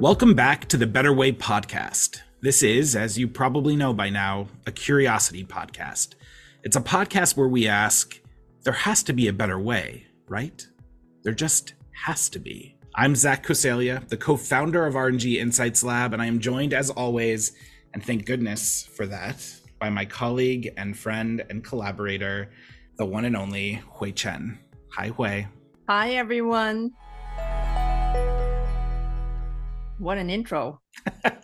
Welcome back to the Better Way podcast. This is, as you probably know by now, a curiosity podcast. It's a podcast where we ask, there has to be a better way, right? There just has to be. I'm Zach Coseglia, the co founder of R&G Insights Lab, and I am joined as always, and thank goodness for that, by my colleague and friend and collaborator, the one and only Hui Chen. Hi, Hui. Hi, everyone. What an intro.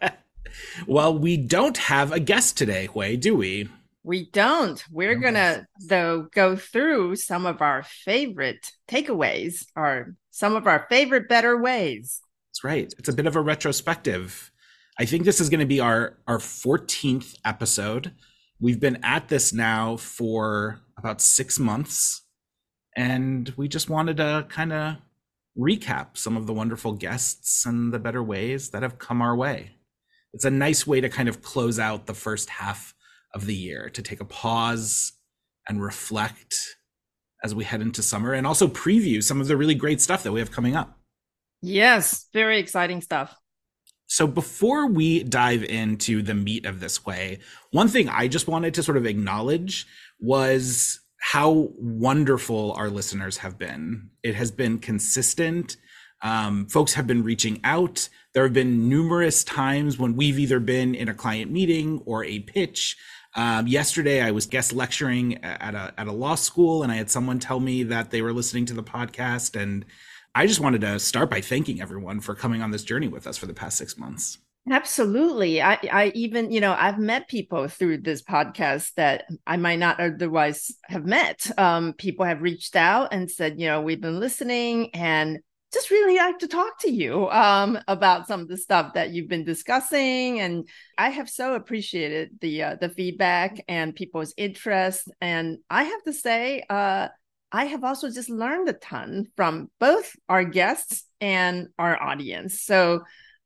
well, we don't have a guest today, Hui, do we? We don't. We're going to, though, go through some of our favorite takeaways or some of our favorite better ways. That's right. It's a bit of a retrospective. I think this is going to be our, our 14th episode. We've been at this now for about six months, and we just wanted to kind of recap some of the wonderful guests and the better ways that have come our way. It's a nice way to kind of close out the first half of the year, to take a pause and reflect as we head into summer and also preview some of the really great stuff that we have coming up. Yes, very exciting stuff. So before we dive into the meat of this way, one thing I just wanted to sort of acknowledge was how wonderful our listeners have been. It has been consistent. Um, folks have been reaching out. There have been numerous times when we've either been in a client meeting or a pitch. Um, yesterday, I was guest lecturing at a at a law school, and I had someone tell me that they were listening to the podcast, and I just wanted to start by thanking everyone for coming on this journey with us for the past six months. Absolutely. I, I even, you know, I've met people through this podcast that I might not otherwise have met. Um, people have reached out and said, you know, we've been listening and just really like to talk to you um, about some of the stuff that you've been discussing. And I have so appreciated the uh, the feedback and people's interest. And I have to say, uh, I have also just learned a ton from both our guests and our audience. So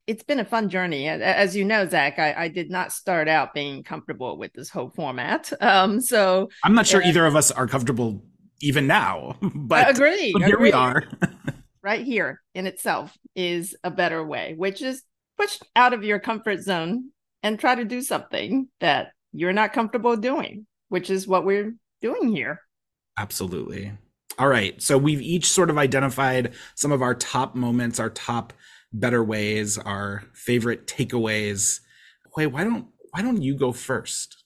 it's been a fun journey. As you know, Zach, I, I, did not start out being comfortable with this whole format. Um, so I'm not sure uh, either of us are comfortable even now. But agree. But here we are. right here in itself is a better way, which is push out of your comfort zone and try to do something that you're not comfortable doing, which is what we're doing here. Absolutely. All right. So we've each sort of identified some of our top moments, our top better ways, our favorite takeaways. Hui, why don't why don't you go first?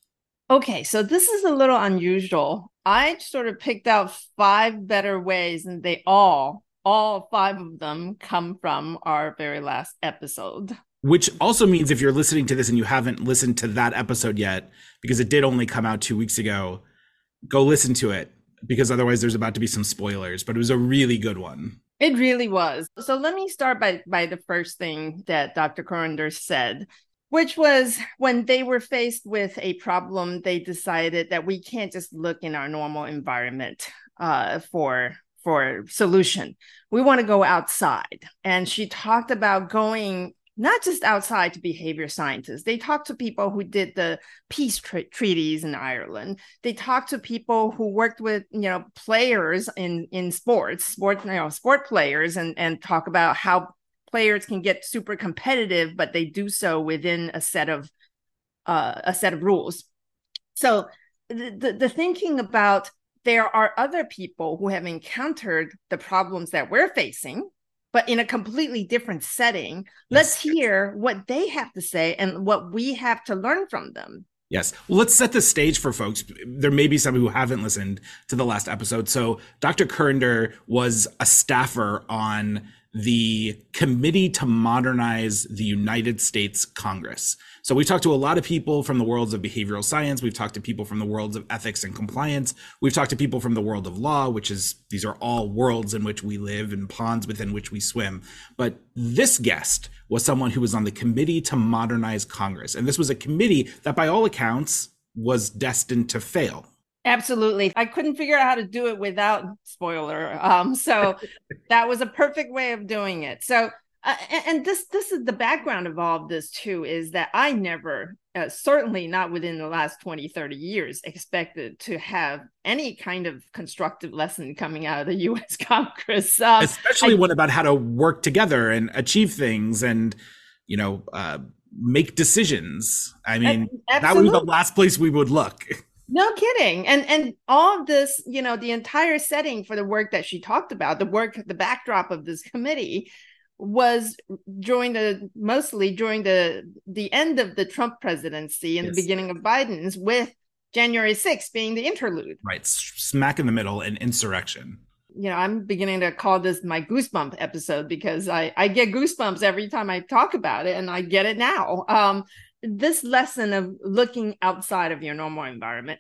Okay, so this is a little unusual. I sort of picked out five better ways, and they all, all five of them come from our very last episode. Which also means if you're listening to this and you haven't listened to that episode yet, because it did only come out two weeks ago, go listen to it because otherwise there's about to be some spoilers. But it was a really good one. It really was. So let me start by by the first thing that Dr. Corinder said, which was when they were faced with a problem, they decided that we can't just look in our normal environment uh, for for solution. We want to go outside. And she talked about going not just outside to behavior scientists. They talked to people who did the peace treaties in Ireland. They talked to people who worked with you know players in in sports, sport you know sport players, and and talk about how players can get super competitive, but they do so within a set of uh, a set of rules. So the, the, the thinking about there are other people who have encountered the problems that we're facing but in a completely different setting. Let's hear what they have to say and what we have to learn from them. Yes. Well, let's set the stage for folks. There may be some who haven't listened to the last episode. So, Dr. Corinder was a staffer on the Committee to Modernize the United States Congress. So we talked to a lot of people from the worlds of behavioral science. We've talked to people from the worlds of ethics and compliance. We've talked to people from the world of law, which is these are all worlds in which we live and ponds within which we swim. But this guest was someone who was on the Committee to Modernize Congress. And this was a committee that, by all accounts, was destined to fail Absolutely. I couldn't figure out how to do it without spoiler. Um, so that was a perfect way of doing it. So, uh, and, this this is the background of all of this too is that I never, uh, certainly not within the last 20, 30 years, expected to have any kind of constructive lesson coming out of the US Congress. Um, Especially I, one about how to work together and achieve things and you know, uh, make decisions. I mean, Absolutely. that would be the last place we would look. No kidding. And and all of this, you know, the entire setting for the work that she talked about, the work, the backdrop of this committee was during the mostly during the the end of the Trump presidency and yes. the beginning of Biden's with January 6th being the interlude. Right. Smack in the middle and insurrection. You know, I'm beginning to call this my goosebump episode because I, I get goosebumps every time I talk about it and I get it now. Um, this lesson of looking outside of your normal environment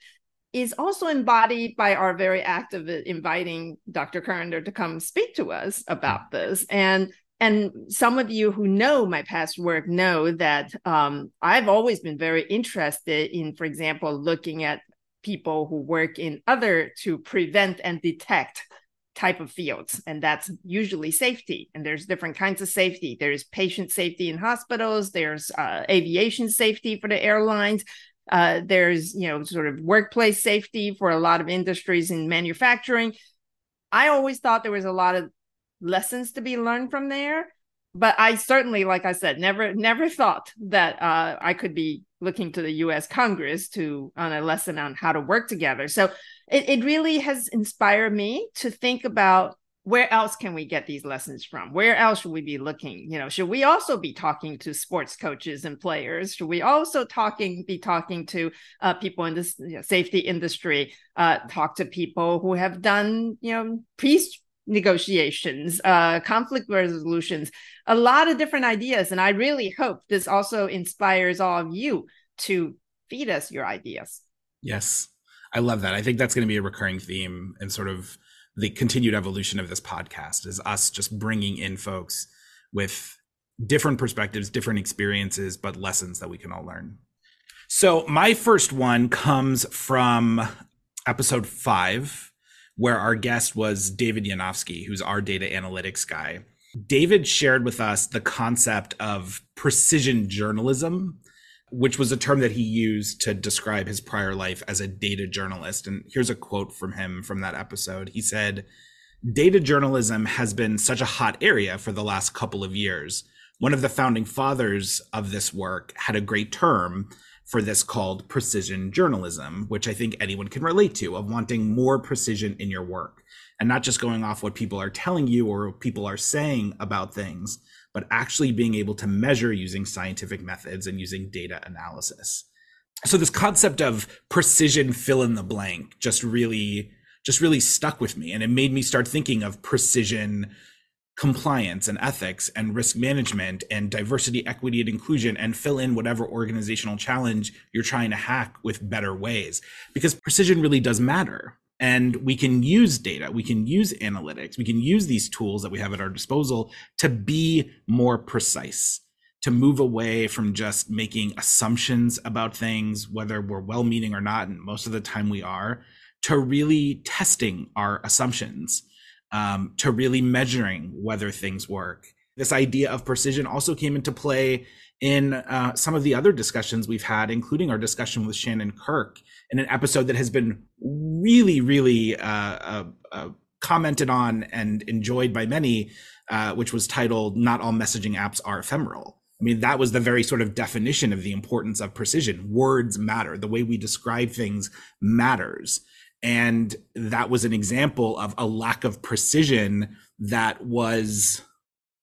is also embodied by our very act of inviting Dr. Currender to come speak to us about this. And and some of you who know my past work know that um, I've always been very interested in, for example, looking at people who work in other to prevent and detect type of fields and that's usually safety and there's different kinds of safety. There's patient safety in hospitals there's uh, aviation safety for the airlines uh, there's you know sort of workplace safety for a lot of industries in manufacturing. I always thought there was a lot of lessons to be learned from there but i certainly like i said never never thought that uh, i could be looking to the us congress to on a lesson on how to work together. So it, it really has inspired me to think about where else can we get these lessons from? Where else should we be looking? You know should we also be talking to sports coaches and players? Should we also talking be talking to uh, people in the you know, safety industry uh, talk to people who have done you know peace negotiations, uh, conflict resolutions, a lot of different ideas. And I really hope this also inspires all of you to feed us your ideas. Yes, I love that. I think that's going to be a recurring theme and sort of the continued evolution of this podcast is us just bringing in folks with different perspectives, different experiences, but lessons that we can all learn. So, my first one comes from episode five where our guest was David Yanofsky, who's our data analytics guy. David shared with us the concept of precision journalism, which was a term that he used to describe his prior life as a data journalist. And here's a quote from him from that episode. He said, Data journalism has been such a hot area for the last couple of years. One of the founding fathers of this work had a great term for this called precision journalism, which I think anyone can relate to, of wanting more precision in your work and not just going off what people are telling you or people are saying about things, but actually being able to measure using scientific methods and using data analysis. So this concept of precision fill in the blank just really just really stuck with me and it made me start thinking of precision compliance and ethics and risk management and diversity, equity, and inclusion and fill in whatever organizational challenge you're trying to hack with better ways. Because precision really does matter. And we can use data, we can use analytics, we can use these tools that we have at our disposal to be more precise, to move away from just making assumptions about things, whether we're well meaning or not. And most of the time we are, to really testing our assumptions um, to really measuring whether things work. This idea of precision also came into play in uh, some of the other discussions we've had, including our discussion with Shannon Kirk in an episode that has been really, really uh, uh, uh commented on and enjoyed by many, uh, which was titled Not All Messaging Apps Are Ephemeral. I mean, that was the very sort of definition of the importance of precision. Words matter. The way we describe things matters. And that was an example of a lack of precision that was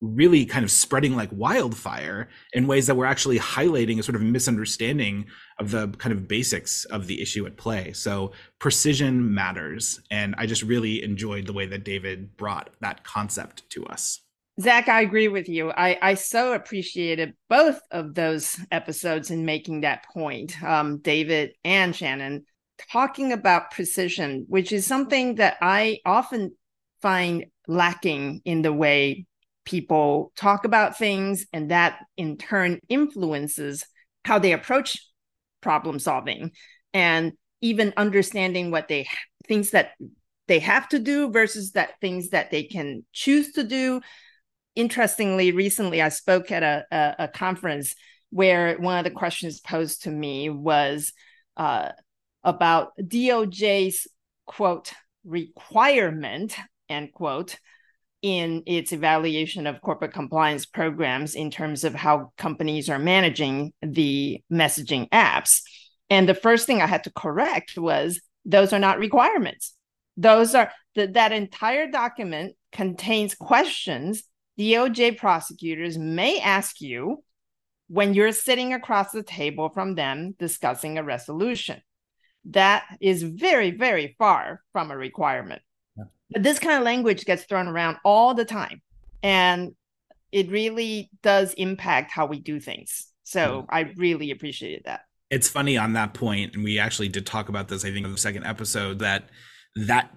really kind of spreading like wildfire in ways that were actually highlighting a sort of misunderstanding of the kind of basics of the issue at play. So precision matters. And I just really enjoyed the way that David brought that concept to us. Zach, I agree with you. I, I so appreciated both of those episodes in making that point, um, David and Shannon talking about precision, which is something that I often find lacking in the way people talk about things, and that in turn influences how they approach problem solving and even understanding what they things that they have to do versus that things that they can choose to do. Interestingly, recently I spoke at a, a, a conference where one of the questions posed to me was uh, about DOJ's quote requirement end quote in its evaluation of corporate compliance programs in terms of how companies are managing the messaging apps. And the first thing I had to correct was those are not requirements. Those are the, that entire document contains questions DOJ prosecutors may ask you when you're sitting across the table from them discussing a resolution. That is very, very far from a requirement. Yeah. But this kind of language gets thrown around all the time. And it really does impact how we do things. So yeah. I really appreciated that. It's funny on that point, and we actually did talk about this, I think, in the second episode, that that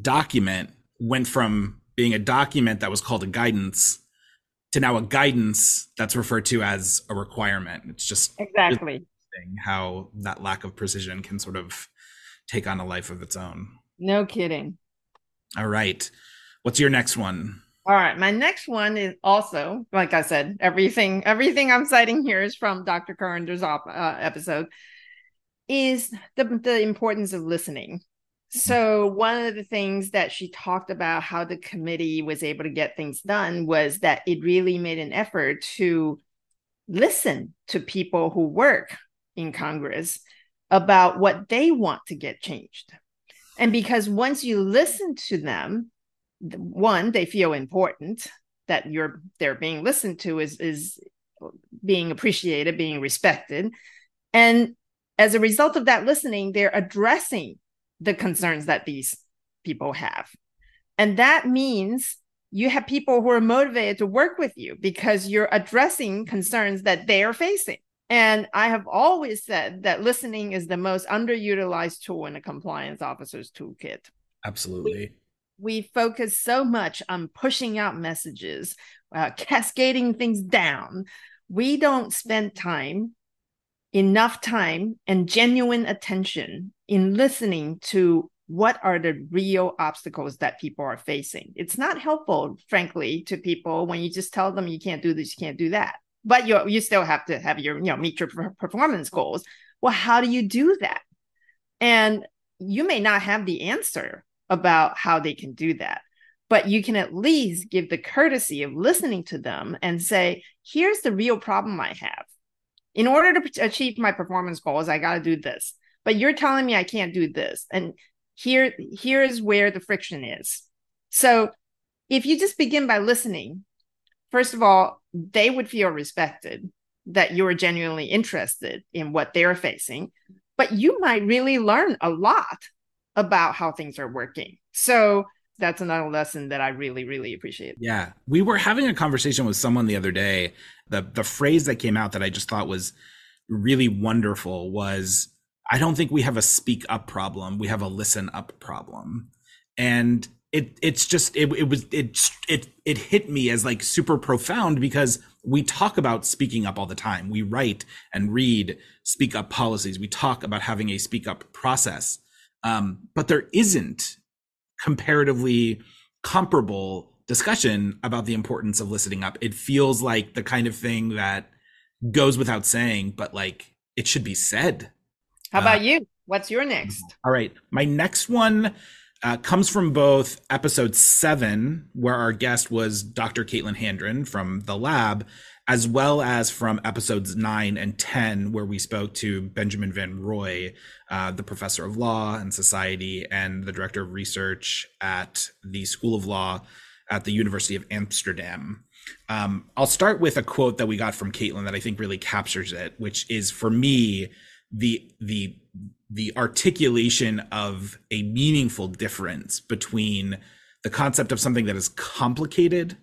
document went from being a document that was called a guidance to now a guidance that's referred to as a requirement. It's just exactly how that lack of precision can sort of take on a life of its own. No kidding. All right. What's your next one? All right, my next one is also, like I said, everything everything I'm citing here is from Dr. Carinder's op- uh, episode. Is the the importance of listening. So one of the things that she talked about how the committee was able to get things done was that it really made an effort to listen to people who work in Congress about what they want to get changed. And because once you listen to them, one they feel important that you're they're being listened to is is being appreciated being respected. And as a result of that listening they're addressing the concerns that these people have. And that means you have people who are motivated to work with you because you're addressing concerns that they are facing and i have always said that listening is the most underutilized tool in a compliance officer's toolkit absolutely we focus so much on pushing out messages, uh, cascading things down. We don't spend time, enough time, and genuine attention in listening to what are the real obstacles that people are facing. It's not helpful, frankly, to people when you just tell them you can't do this, you can't do that. But you you still have to have your you know meet your performance mm-hmm. goals. Well, how do you do that? And you may not have the answer about how they can do that. But you can at least give the courtesy of listening to them and say, here's the real problem I have. In order to achieve my performance goals, I got to do this. But you're telling me I can't do this. And here, here's where the friction is. So if you just begin by listening, first of all, they would feel respected that you're genuinely interested in what they're facing, but you might really learn a lot about how things are working. So that's another lesson that I really, really appreciate. Yeah. We were having a conversation with someone the other day. The the phrase that came out that I just thought was really wonderful was I don't think we have a speak up problem. We have a listen up problem. And it it's just it, it was it it it hit me as like super profound because we talk about speaking up all the time. We write and read speak up policies. We talk about having a speak up process um, but there isn't comparatively comparable discussion about the importance of listening up. It feels like the kind of thing that goes without saying, but like it should be said. How about uh, you? What's your next? All right. My next one uh, comes from both episode seven, where our guest was Dr. Caitlin Handron from the lab, as well as from episodes nine and 10, where we spoke to Benjamin Van Rooij, uh, the professor of law and society and the director of research at the School of Law at the University of Amsterdam. Um, I'll start with a quote that we got from Caitlin that I think really captures it, which is for me the the the articulation of a meaningful difference between the concept of something that is complicated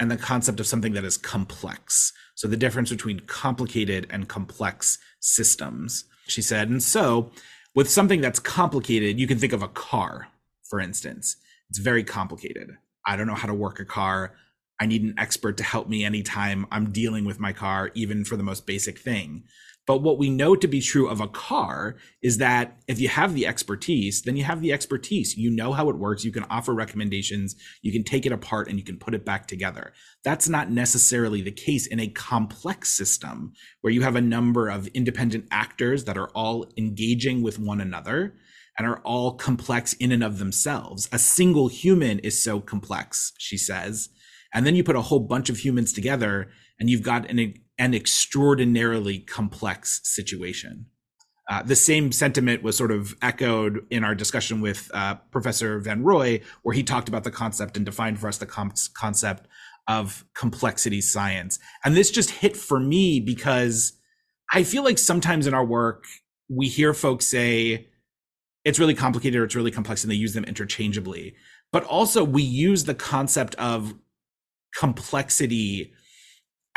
and the concept of something that is complex. So the difference between complicated and complex systems. She said, and so with something that's complicated, you can think of a car, for instance. It's very complicated. I don't know how to work a car. I need an expert to help me anytime I'm dealing with my car, even for the most basic thing. But what we know to be true of a car is that if you have the expertise, then you have the expertise. You know how it works. You can offer recommendations. You can take it apart and you can put it back together. That's not necessarily the case in a complex system where you have a number of independent actors that are all engaging with one another and are all complex in and of themselves. A single human is so complex, she says. And then you put a whole bunch of humans together and you've got an, an extraordinarily complex situation. Uh, the same sentiment was sort of echoed in our discussion with uh, Professor Van Rooij, where he talked about the concept and defined for us the com- concept of complexity science. And this just hit for me because I feel like sometimes in our work, we hear folks say it's really complicated or it's really complex, and they use them interchangeably. But also, we use the concept of complexity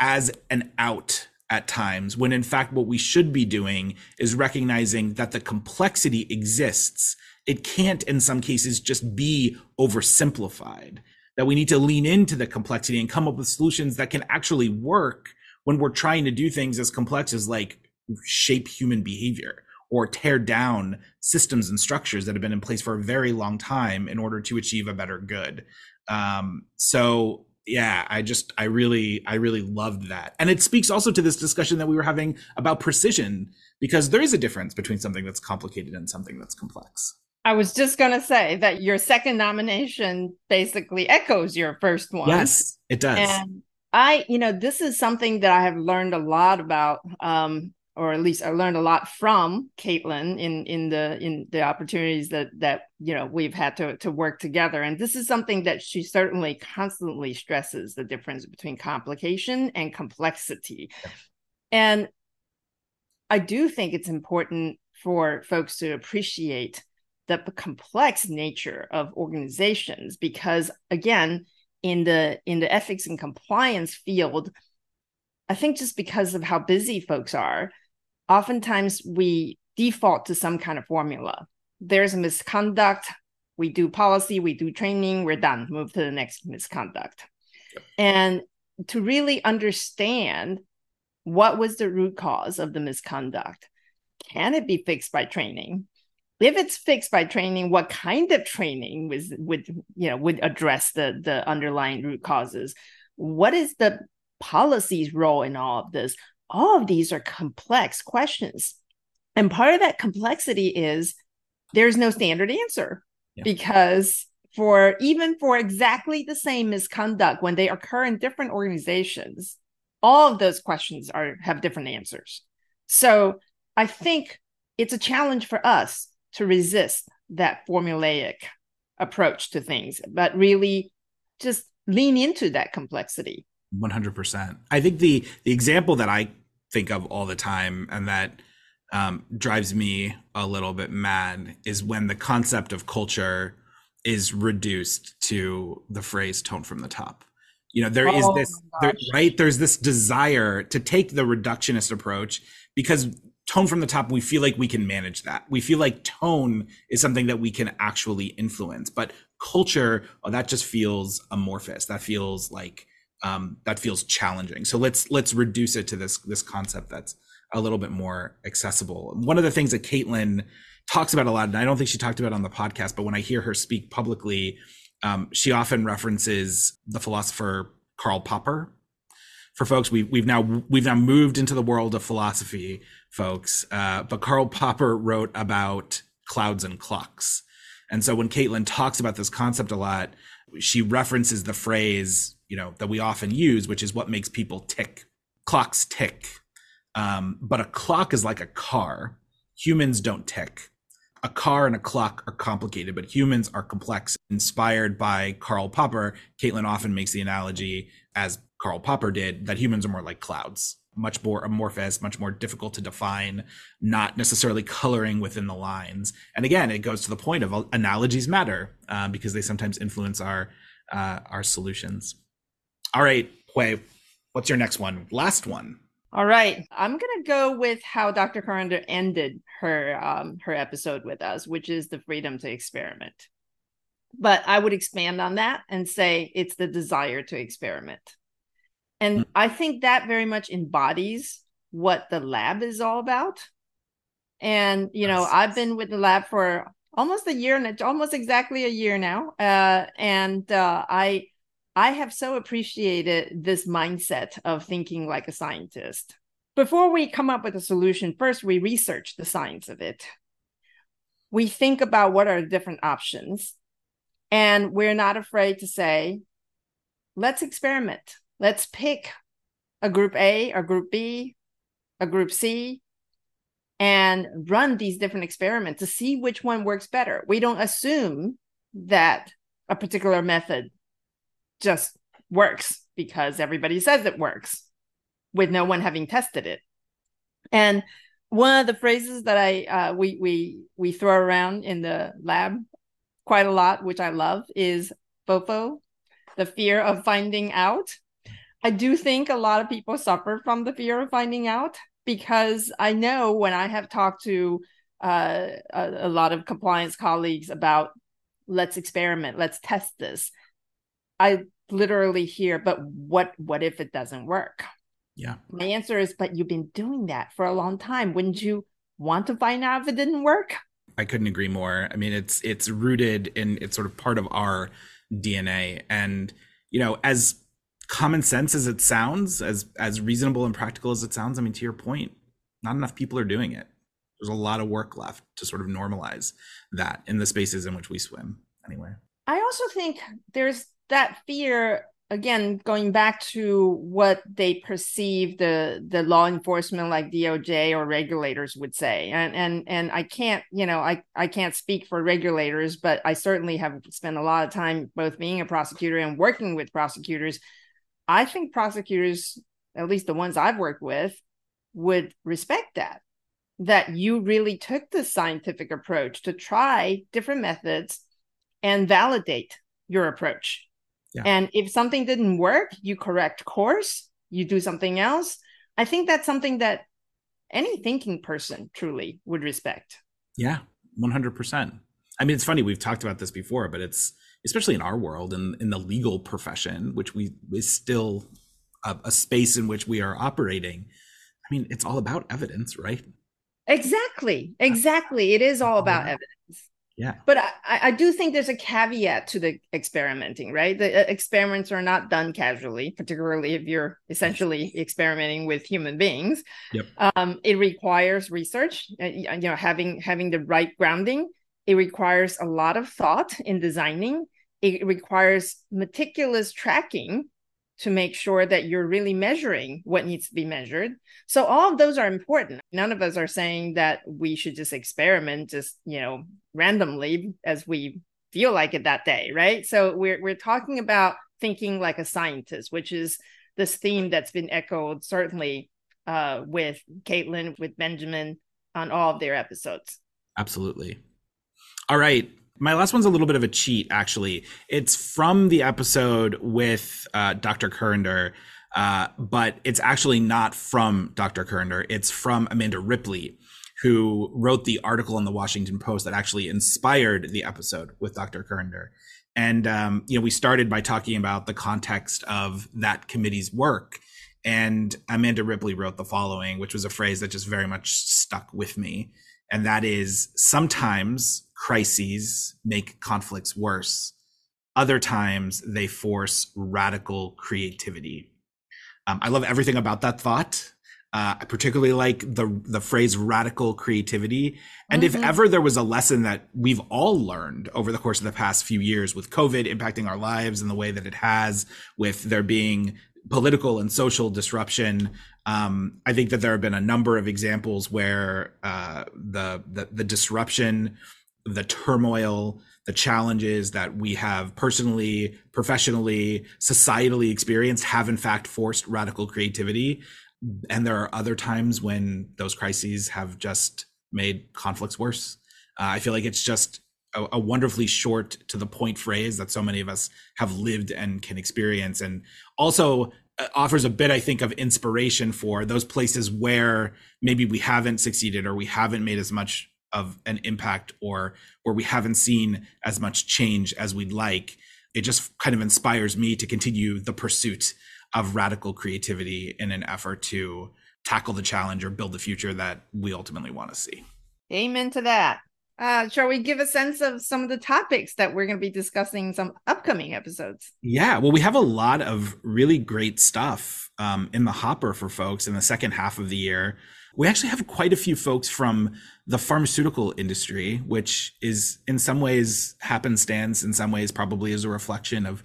as an out at times, when in fact, what we should be doing is recognizing that the complexity exists. It can't, in some cases, just be oversimplified. That we need to lean into the complexity and come up with solutions that can actually work when we're trying to do things as complex as like shape human behavior or tear down systems and structures that have been in place for a very long time in order to achieve a better good. Um, so yeah, I just I really I really loved that. And it speaks also to this discussion that we were having about precision because there is a difference between something that's complicated and something that's complex. I was just going to say that your second nomination basically echoes your first one. Yes, it does. And I, you know, this is something that I have learned a lot about um, or at least I learned a lot from Caitlin in in the in the opportunities that that you know we've had to to work together. And this is something that she certainly constantly stresses the difference between complication and complexity. And I do think it's important for folks to appreciate the complex nature of organizations because again in the in the ethics and compliance field I think just because of how busy folks are, oftentimes we default to some kind of formula. There's a misconduct, we do policy, we do training, we're done, move to the next misconduct. And to really understand what was the root cause of the misconduct, can it be fixed by training? If it's fixed by training, what kind of training was would you know would address the the underlying root causes? What is the policy's role in all of this? All of these are complex questions. And part of that complexity is there's no standard answer yeah. because for even for exactly the same misconduct when they occur in different organizations, all of those questions are have different answers. So I think it's a challenge for us to resist that formulaic approach to things, but really just lean into that complexity. 100%. I think the the example that I think of all the time and that um, drives me a little bit mad is when the concept of culture is reduced to the phrase tone from the top. You know there oh is this there, right? There's this desire to take the reductionist approach because tone from the top we feel like we can manage that. We feel like tone is something that we can actually influence but culture oh, that just feels amorphous. That feels like um, that feels challenging. So let's let's reduce it to this this concept that's a little bit more accessible. One of the things that Caitlin talks about a lot, and I don't think she talked about on the podcast, but when I hear her speak publicly, um, she often references the philosopher Karl Popper. For folks, we, we've now we've now moved into the world of philosophy, folks. Uh, but Karl Popper wrote about clouds and clocks, and so when Caitlin talks about this concept a lot, she references the phrase you know that we often use which is what makes people tick. Clocks tick. Um, but a clock is like a car. Humans don't tick. A car and a clock are complicated but humans are complex. Inspired by karl popper caitlin often makes the analogy as karl popper did that humans are more like clouds. Much more amorphous, much more difficult to define, not necessarily coloring within the lines. And again, it goes to the point of analogies matter uh, because they sometimes influence our uh, our solutions. All right, Hui, what's your next one? Last one. All right, I'm gonna go with how Dr. Corinder ended her um, her episode with us, which is the freedom to experiment. But I would expand on that and say it's the desire to experiment, and mm-hmm. I think that very much embodies what the lab is all about. And you know, I've been with the lab for almost a year and almost exactly a year now, uh, and uh, I I have so appreciated this mindset of thinking like a scientist. Before we come up with a solution, first we research the science of it. we think about what are the different options and we're not afraid to say let's experiment let's pick a group a a group b a group c and run these different experiments to see which one works better we don't assume that a particular method just works because everybody says it works with no one having tested it and one of the phrases that I uh, we we we throw around in the lab quite a lot, which I love, is FOFO, the fear of finding out. I do think a lot of people suffer from the fear of finding out because I know when I have talked to uh, a, a lot of compliance colleagues about let's experiment, let's test this. I literally hear, but what what if it doesn't work? Yeah. My answer is, but you've been doing that for a long time. Wouldn't you want to find out if it didn't work? I couldn't agree more. I mean, it's it's rooted in it's sort of part of our DNA. And, you know, as common sense as it sounds, as as reasonable and practical as it sounds, I mean, to your point, not enough people are doing it. There's a lot of work left to sort of normalize that in the spaces in which we swim. Anyway. I also think there's that fear again going back to what they perceive the the law enforcement like DOJ or regulators would say. And and and I can't you know I I can't speak for regulators but I certainly have spent a lot of time both being a prosecutor and working with prosecutors. I think prosecutors at least the ones I've worked with would respect that that you really took the scientific approach to try different methods and validate your approach yeah. And if something didn't work, you correct course, you do something else. I think that's something that any thinking person truly would respect. Yeah, 100%. I mean, it's funny, we've talked about this before, but it's especially in our world and in, in the legal profession, which we is still a, a space in which we are operating. I mean, it's all about evidence, right? Exactly. Exactly. It is all about evidence. Yeah. But I, I do think there's a caveat to the experimenting, right? The uh, experiments are not done casually, particularly if you're essentially experimenting with human beings. Yep. Um, it requires research, uh, you know, having having the right grounding. It requires a lot of thought in designing. It requires meticulous tracking to make sure that you're really measuring what needs to be measured. So all of those are important. None of us are saying that we should just experiment just, you know, randomly as we feel like it that day, right? So we're we're talking about thinking like a scientist, which is this theme that's been echoed certainly uh, with Caitlin, with Benjamin on all of their episodes. Absolutely. All right. My last one's a little bit of a cheat, actually. It's from the episode with uh, Dr. Currender, uh, but it's actually not from Dr. Currender. It's from Amanda Ripley, who wrote the article in the Washington Post that actually inspired the episode with Dr. Currender. And um, you know, we started by talking about the context of that committee's work. And Amanda Ripley wrote the following, which was a phrase that just very much stuck with me. And that is sometimes crises make conflicts worse. Other times they force radical creativity. Um, I love everything about that thought. Uh, I particularly like the the phrase radical creativity. And mm-hmm. if ever there was a lesson that we've all learned over the course of the past few years with COVID impacting our lives in the way that it has, with there being political and social disruption, um, I think that there have been a number of examples where uh, the, the the disruption the turmoil, the challenges that we have personally, professionally, societally experienced have in fact forced radical creativity. And there are other times when those crises have just made conflicts worse. Uh, I feel like it's just a, a, wonderfully short to the point phrase that so many of us have lived and can experience. And also uh, offers a bit, I think, of inspiration for those places where maybe we haven't succeeded or we haven't made as much of an impact or where we haven't seen as much change as we'd like it just kind of inspires me to continue the pursuit of radical creativity in an effort to tackle the challenge or build the future that we ultimately want to see amen to that Uh, shall we give a sense of some of the topics that we're going to be discussing in some upcoming episodes? Yeah, well, we have a lot of really great stuff um, in the hopper for folks in the second half of the year. We actually have quite a few folks from the pharmaceutical industry, which is in some ways happenstance, in some ways probably is a reflection of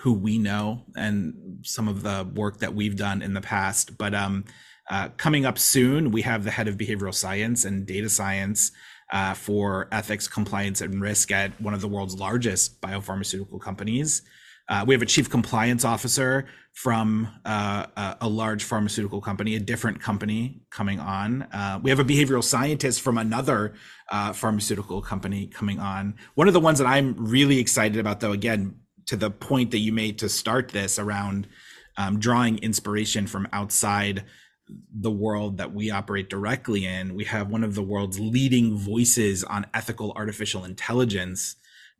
who we know and some of the work that we've done in the past. But um, uh, coming up soon, we have the head of behavioral science and data science uh, for ethics, compliance, and risk at one of the world's largest biopharmaceutical companies. Uh, we have a chief compliance officer from uh, a, large pharmaceutical company, a different company coming on. Uh, we have a behavioral scientist from another uh, pharmaceutical company coming on. One of the ones that I'm really excited about, though, again, to the point that you made to start this around um, drawing inspiration from outside the world that we operate directly in, we have one of the world's leading voices on ethical artificial intelligence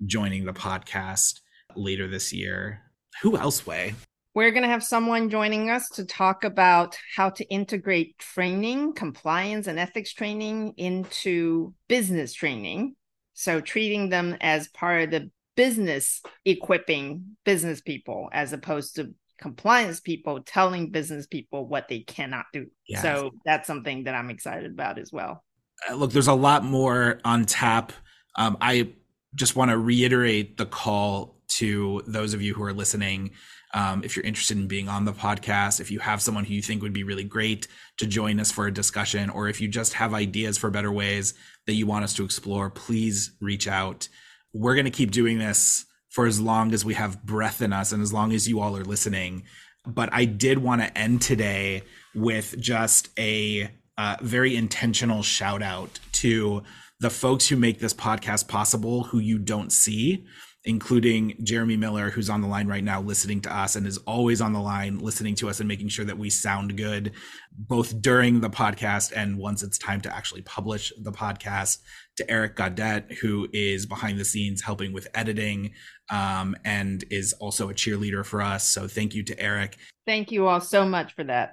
joining the podcast later this year. Who else, Hui? We're going to have someone joining us to talk about how to integrate training, compliance, and ethics training into business training. So, treating them as part of the business equipping business people as opposed to compliance people telling business people what they cannot do. Yes. So that's something that I'm excited about as well. Uh, look, there's a lot more on tap. Um, I just want to reiterate the call to those of you who are listening. Um, if you're interested in being on the podcast, if you have someone who you think would be really great to join us for a discussion, or if you just have ideas for better ways that you want us to explore, please reach out. We're going to keep doing this for as long as we have breath in us and as long as you all are listening. But I did want to end today with just a uh, very intentional shout out to the folks who make this podcast possible who you don't see including Jeremy Miller, who's on the line right now listening to us and is always on the line listening to us and making sure that we sound good, both during the podcast and once it's time to actually publish the podcast. To Eric Gaudet, who is behind the scenes helping with editing um, and is also a cheerleader for us. So thank you to Eric. Thank you all so much for that.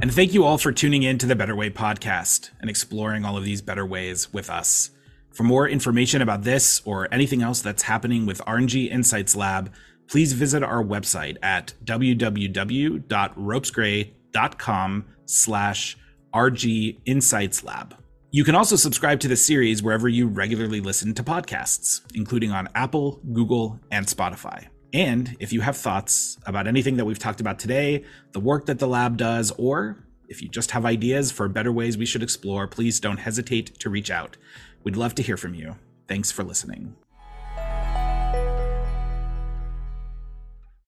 And thank you all for tuning in to the Better Way podcast and exploring all of these better ways with us. For more information about this or anything else that's happening with R&G Insights Lab, please visit our website at www.ropesgray.com slash RG Insights Lab. You can also subscribe to the series wherever you regularly listen to podcasts, including on Apple, Google, and Spotify. And if you have thoughts about anything that we've talked about today, the work that the lab does, or if you just have ideas for better ways we should explore, please don't hesitate to reach out. We'd love to hear from you. Thanks for listening.